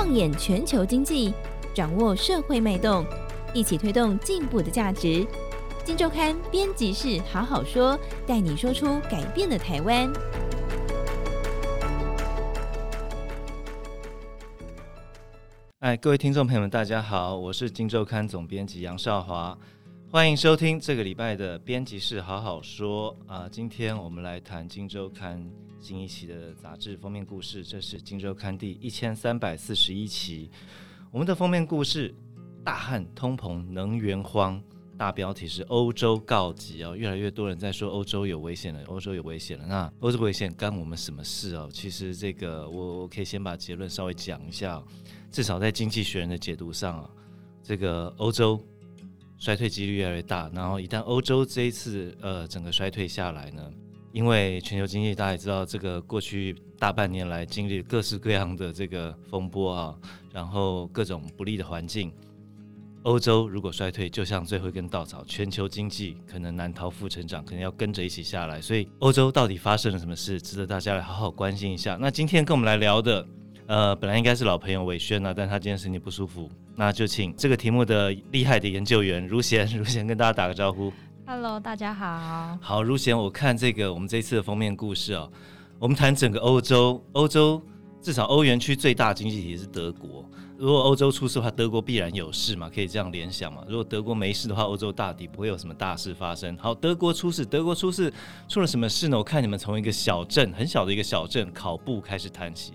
放眼全球经济，掌握社会脉动，一起推动进步的价值。金周刊编辑室好好说，带你说出改变的台湾。哎，各位听众朋友们，大家好，我是金周刊总编辑杨少华，欢迎收听这个礼拜的编辑室好好说啊。今天我们来谈金周刊新一期的杂志封面故事，这是今周刊第一千三百四十一期。我们的封面故事：大旱、通膨、能源荒。大标题是欧洲告急哦，越来越多人在说欧洲有危险了，欧洲有危险了。那欧洲危险干我们什么事哦？其实这个我我可以先把结论稍微讲一下，至少在经济学人的解读上啊，这个欧洲衰退几率越来越大。然后一旦欧洲这一次呃整个衰退下来呢，因为全球经济大家也知道，这个过去大半年来经历各式各样的这个风波啊，然后各种不利的环境。欧洲如果衰退，就像最后一根稻草，全球经济可能难逃负成长，可能要跟着一起下来。所以，欧洲到底发生了什么事，值得大家来好好关心一下。那今天跟我们来聊的，呃，本来应该是老朋友伟轩啊，但他今天身体不舒服，那就请这个题目的厉害的研究员如贤，如贤跟大家打个招呼。Hello，大家好。好，如贤，我看这个我们这次的封面故事哦，我们谈整个欧洲，欧洲至少欧元区最大经济体是德国。如果欧洲出事的话，德国必然有事嘛，可以这样联想嘛。如果德国没事的话，欧洲大抵不会有什么大事发生。好，德国出事，德国出事，出了什么事呢？我看你们从一个小镇，很小的一个小镇考布开始谈起，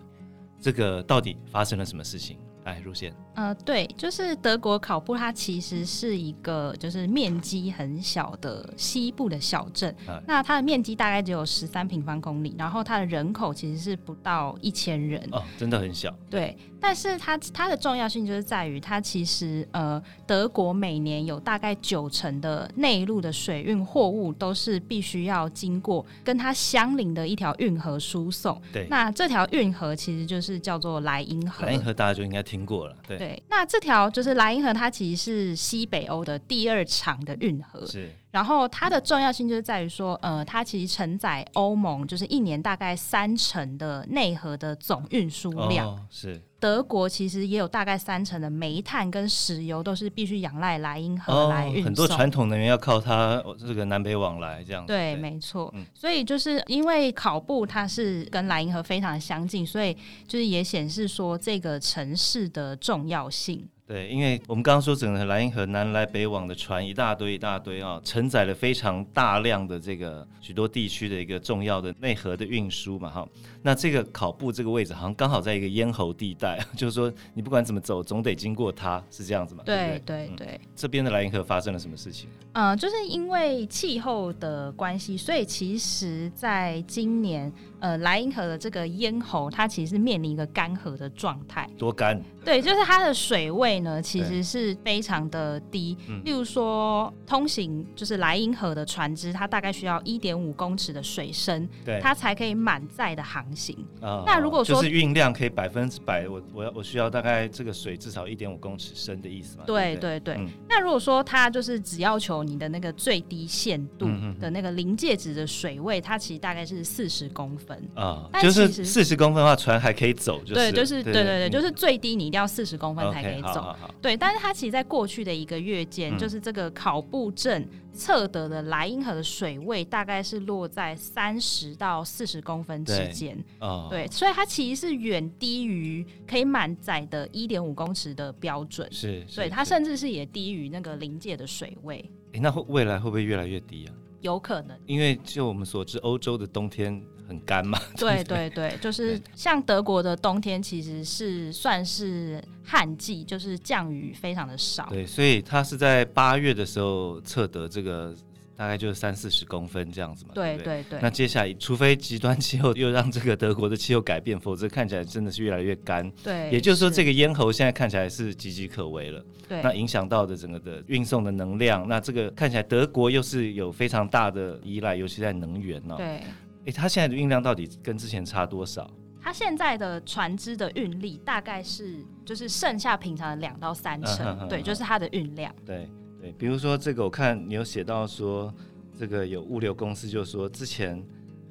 这个到底发生了什么事情？哎，入线。呃，对，就是德国考布，它其实是一个就是面积很小的西部的小镇。哎、那它的面积大概只有十三平方公里，然后它的人口其实是不到一千人。哦，真的很小。对，但是它它的重要性就是在于它其实呃，德国每年有大概九成的内陆的水运货物都是必须要经过跟它相邻的一条运河输送。对，那这条运河其实就是叫做莱茵河。莱茵河大家就应该听过了。对。对，那这条就是莱茵河，它其实是西北欧的第二长的运河。是，然后它的重要性就是在于说，呃，它其实承载欧盟就是一年大概三成的内河的总运输量。哦，是。德国其实也有大概三成的煤炭跟石油都是必须仰赖莱茵河来运送，哦，很多传统能源要靠它这个南北往来这样。对，对没错。嗯，所以就是因为考布它是跟莱茵河非常相近，所以就是也显示说这个城市的重要性。对，因为我们刚刚说整个莱茵河南来北往的船一大堆一大堆啊，承载了非常大量的这个许多地区的一个重要的内河的运输嘛哈。那这个考布这个位置好像刚好在一个咽喉地带，就是说你不管怎么走，总得经过它，是这样子嘛？对对对这边的莱茵河发生了什么事情？嗯，就是因为气候的关系，所以其实在今年，呃，莱茵河的这个咽喉，它其实是面临一个干涸的状态。多干？对，就是它的水位呢，其实是非常的低。例如说，通行就是莱茵河的船只，它大概需要一点五公尺的水深，对，它才可以满载的航行。哦，那如果说就是运量可以百分之百，我我要我需要大概这个水至少一点五公尺深的意思嘛？对对对。那如果说它就是只要求你的那个最低限度的那个临界值的水位，它其实大概是四十公分啊，哦，就是四十公分的话，船还可以走，就是，对，就是对对对，就是最低你一定。要四十公分才可以走好好好对。但是它其实，在过去的一个月间，嗯、就是这个考布镇测得的莱茵河的水位，大概是落在三十到四十公分之间。哦，对，所以它其实是远低于可以满载的一点五公尺的标准。是，对，它甚至是也低于那个临界的水位。欸、那未来会不会越来越低啊？有可能，因为就我们所知，欧洲的冬天很干嘛。对对对，就是像德国的冬天，其实是算是旱季，就是降雨非常的少。对，所以它是在八月的时候测得这个。大概就是三四十公分这样子嘛。对对对，那接下来，除非极端气候又让这个德国的气候改变，否则看起来真的是越来越干。对。也就是说，这个咽喉现在看起来是岌岌可危了。对。那影响到的整个的运送的能量，那这个看起来德国又是有非常大的依赖，尤其在能源呢、喔。对。哎、欸，它现在的运量到底跟之前差多少？它现在的船只的运力大概是就是剩下平常的两到三成、嗯，对，就是它的运量。对。对，比如说这个，我看你有写到说，这个有物流公司就说之前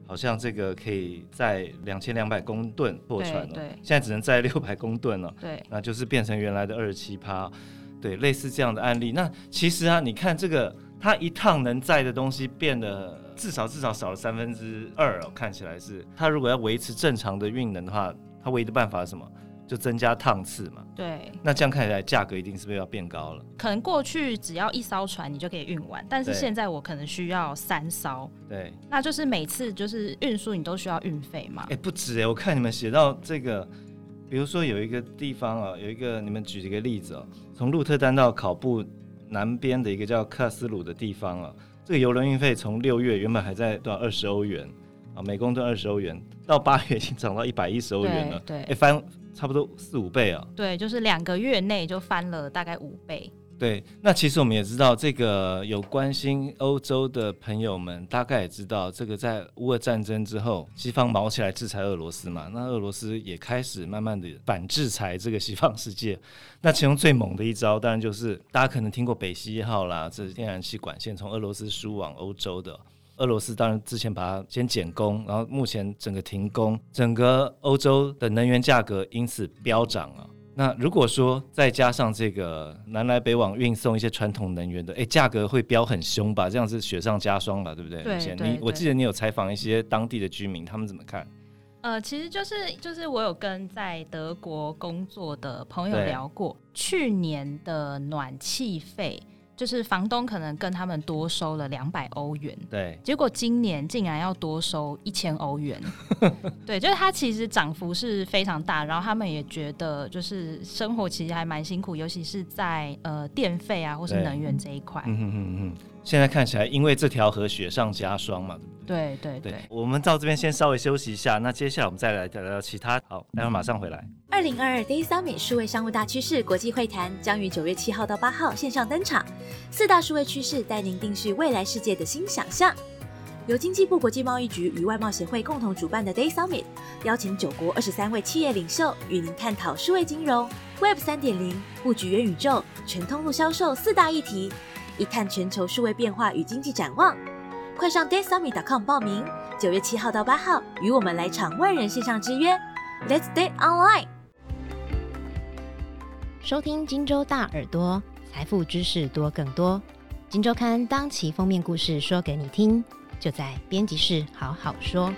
好好像这个可以载两千两百公吨货船了，对，现在只能载六百公吨了，对，那就是变成原来的二十七趴，对，类似这样的案例。那其实啊，你看这个，它一趟能载的东西变得至少至少少了三分之二哦，看起来是。它如果要维持正常的运能的话，它唯一的办法是什么？就增加趟次嘛，对，那这样看起来价格一定是不是要变高了？可能过去只要一艘船你就可以运完，但是现在我可能需要三艘，对，那就是每次就是运输你都需要运费嘛？哎、欸，不止哎、欸，我看你们写到这个，比如说有一个地方啊，有一个你们举一个例子哦、啊，从鹿特丹到考布南边的一个叫克斯鲁的地方啊，这个邮轮运费从六月原本还在多少二十欧元啊，每公吨二十欧元，到八月已经涨到一百一十欧元了，对，哎、欸、翻。差不多四五倍啊，对，就是两个月内就翻了大概五倍。对，那其实我们也知道，这个有关心欧洲的朋友们大概也知道，这个在乌俄战争之后，西方毛起来制裁俄罗斯嘛，那俄罗斯也开始慢慢的反制裁这个西方世界。那其中最猛的一招，当然就是大家可能听过北溪一号啦，这是天然气管线从俄罗斯输往欧洲的。俄罗斯当然之前把它先减工，然后目前整个停工，整个欧洲的能源价格因此飙涨了。那如果说再加上这个南来北往运送一些传统能源的，哎，价格会飙很凶吧？这样是雪上加霜吧，对不对？对，对，对。你我记得你有采访一些当地的居民，他们怎么看？呃，其实就是就是我有跟在德国工作的朋友聊过，去年的暖气费。就是房东可能跟他们多收了两百欧元，对，结果今年竟然要多收一千欧元，对，就是它其实涨幅是非常大，然后他们也觉得就是生活其实还蛮辛苦，尤其是在呃电费啊或是能源这一块。嗯嗯嗯嗯。现在看起来，因为这条河雪上加霜嘛，对对对，对，对。我们到这边先稍微休息一下，那接下来我们再来聊聊其他。好，待会马上回来。二零二二 Day Summit 数位商务大趋势国际会谈将于九月七号到八号线上登场，四大数位趋势带您定序未来世界的新想象。由经济部国际贸易局与外贸协会共同主办的 Day Summit，邀请九国二十三位企业领袖与您探讨数位金融、Web 三点零、布局元宇宙、全通路销售四大议题。一探全球数位变化与经济展望，快上 daysummit.com 报名。九月七号到八号，与我们来场万人线上之约，Let's Day Online。收听今周大耳朵，财富知识多更多。今周刊当期封面故事说给你听，就在编辑室好好说。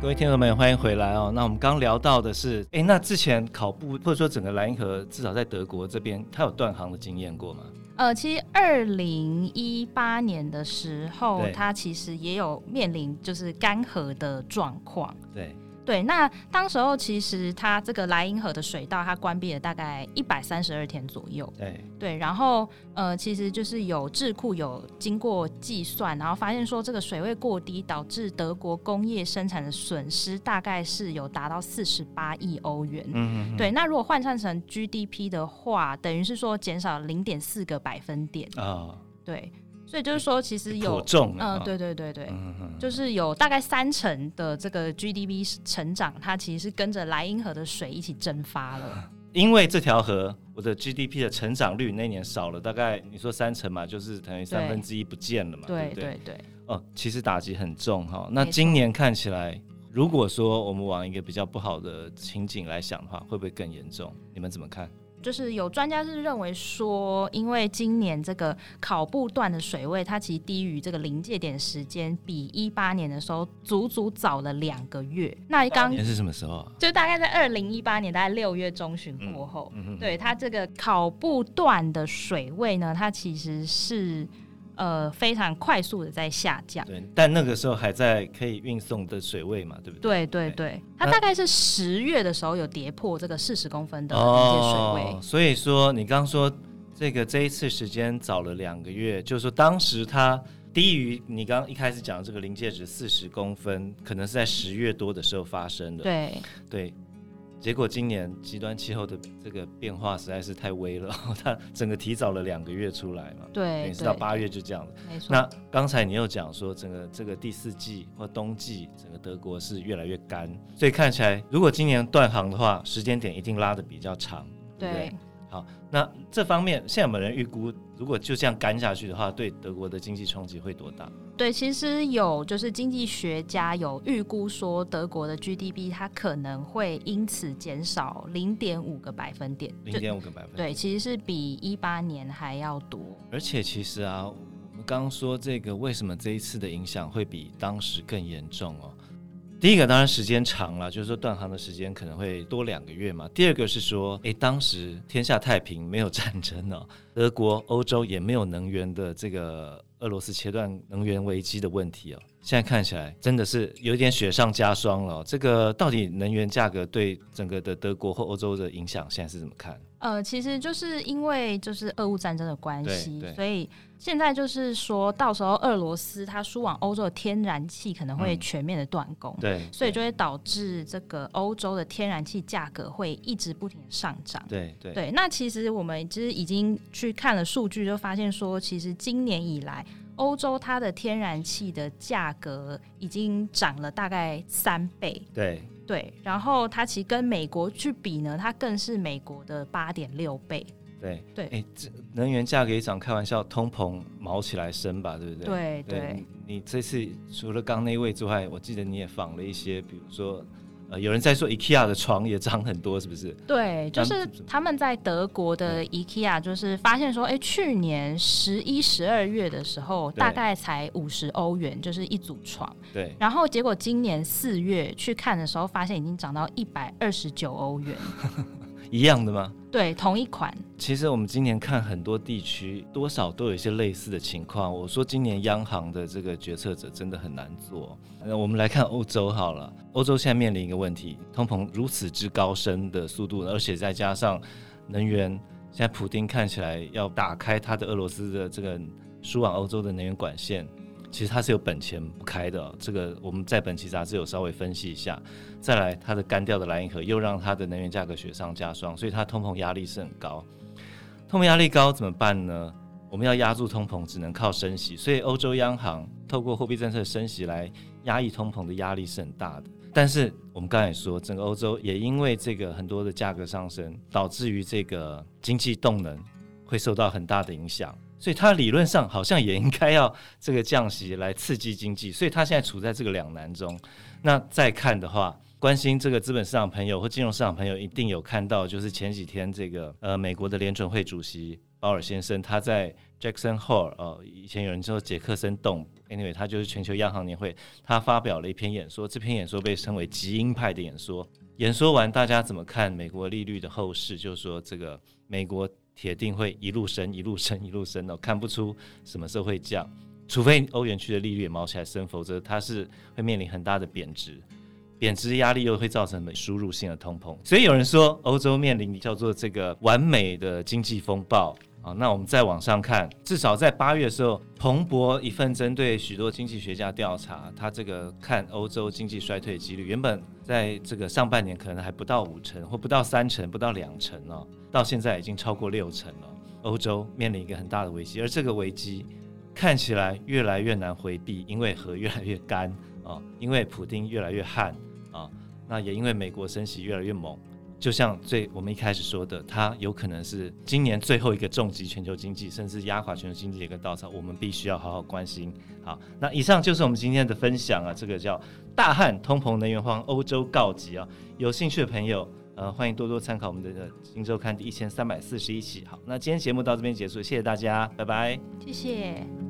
各位听众们，欢迎回来哦。那我们刚聊到的是，哎，那之前考布或者说整个莱茵河，至少在德国这边，它有断航的经验过吗？呃，其实二零一八年的时候，它其实也有面临就是干涸的状况。对。对，那当时候其实它这个莱茵河的水道它关闭了大概一百三十二天左右。对对，然后呃，其实就是有智库有经过计算，然后发现说这个水位过低导致德国工业生产的损失大概是有达到四十八亿欧元。嗯嗯。对，那如果换算成 GDP 的话，等于是说减少零点四个百分点。啊、哦。对。所以就是说，其实有重，嗯，对对对对，就是有大概三成的这个 GDP 成长，它其实是跟着莱茵河的水一起蒸发了。因为这条河，我的 GDP 的成长率那年少了大概，你说三成嘛，就是等于三分之一不见了嘛，对不对？对对对。哦，其实打击很重哈。那今年看起来，如果说我们往一个比较不好的情景来想的话，会不会更严重？你们怎么看？就是有专家是认为说，因为今年这个考布段的水位，它其实低于这个临界点时间，比一八年的时候足足早了两个月。那刚年是什么时候啊？就大概在二零一八年，大概六月中旬过后，嗯嗯、对它这个考布段的水位呢，它其实是。呃，非常快速的在下降。对，但那个时候还在可以运送的水位嘛，对不对？对对对，它大概是十月的时候有跌破这个四十公分的临界水位。哦，所以说你刚刚说这个这一次时间早了两个月，就是说当时它低于你刚刚一开始讲的这个临界值四十公分，可能是在十月多的时候发生的。对对。结果今年极端气候的这个变化实在是太微了，它整个提早了两个月出来嘛，对，等于是到八月就这样了。没错。那刚才你又讲说，整个这个第四季或冬季，整个德国是越来越干，所以看起来如果今年断航的话，时间点一定拉的比较长，对，对，对。好，那这方面现在有没有人预估，如果就这样干下去的话，对德国的经济冲击会多大？对，其实有就是经济学家有预估说，德国的 GDP 它可能会因此减少零点五个百分点，零点五个百分点，对，其实是比一八年还要多。而且其实啊，我们刚刚说这个为什么这一次的影响会比当时更严重哦？第一个当然时间长了，就是说断航的时间可能会多两个月嘛。第二个是说，诶，当时天下太平，没有战争哦，德国、欧洲也没有能源的这个俄罗斯切断能源危机的问题哦。现在看起来真的是有点雪上加霜了。这个到底能源价格对整个的德国或欧洲的影响，现在是怎么看？呃，其实就是因为就是俄乌战争的关系，所以现在就是说到时候俄罗斯它输往欧洲的天然气可能会全面的断供，嗯，对，所以就会导致这个欧洲的天然气价格会一直不停的上涨。对对对，那其实我们其实已经去看了数据，就发现说，其实今年以来欧洲它的天然气的价格已经涨了大概三倍。对。对，然后它其实跟美国去比呢，它更是美国的八点六倍。对对，哎，这能源价格一涨，开玩笑，通膨毛起来升吧，对不对？对对，你这次除了刚那位之外，我记得你也访了一些，比如说。呃，有人在说 IKEA 的床也涨很多，是不是？对，就是他们在德国的 IKEA，就是发现说，哎，去年十一、十二月的时候，大概才五十欧元，就是一组床。对。然后结果今年四月去看的时候，发现已经涨到一百二十九欧元。一样的吗？对，同一款。其实我们今年看很多地区，多少都有一些类似的情况。我说今年央行的这个决策者真的很难做。那我们来看欧洲好了，欧洲现在面临一个问题，通膨如此之高升的速度，而且再加上能源，现在普丁看起来要打开他的俄罗斯的这个输往欧洲的能源管线。其实它是有本钱不开的，这个我们在本期杂志有稍微分析一下。再来，它的干掉的莱茵河又让它的能源价格雪上加霜，所以它通膨压力是很高。通膨压力高怎么办呢？我们要压住通膨，只能靠升息。所以欧洲央行透过货币政策升息来压抑通膨的压力是很大的。但是我们刚才说，整个欧洲也因为这个很多的价格上升，导致于这个经济动能会受到很大的影响。所以它理论上好像也应该要这个降息来刺激经济，所以它现在处在这个两难中。那再看的话，关心这个资本市场朋友或金融市场朋友一定有看到，就是前几天这个呃美国的联准会主席鲍尔先生他在 Jackson Hole 呃以前有人说杰克森洞，anyway 他就是全球央行年会，他发表了一篇演说，这篇演说被称为极鹰派的演说。演说完，大家怎么看美国利率的后市？就是说这个美国。铁定会一路升，一路升，一路升哦，看不出什么时候会降，除非欧元区的利率也毛起来升，否则它是会面临很大的贬值，贬值压力又会造成输入性的通膨，所以有人说欧洲面临叫做这个完美的经济风暴。好，那我们再往上看，至少在八月的时候，彭博一份针对许多经济学家调查，他这个看欧洲经济衰退的几率，原本在这个上半年可能还不到五成，或不到三成，不到两成哦，到现在已经超过六成了。欧洲面临一个很大的危机，而这个危机看起来越来越难回避，因为河越来越干啊，因为普丁越来越旱啊，那也因为美国升息越来越猛。就像最我们一开始说的，它有可能是今年最后一个重击全球经济，甚至压垮全球经济的一个稻草，我们必须要好好关心。好，那以上就是我们今天的分享啊，这个叫大旱通膨能源荒，欧洲告急啊！有兴趣的朋友，呃，欢迎多多参考我们的《今周刊》第一千三百四十一期。好，那今天节目到这边结束，谢谢大家，拜拜，谢谢。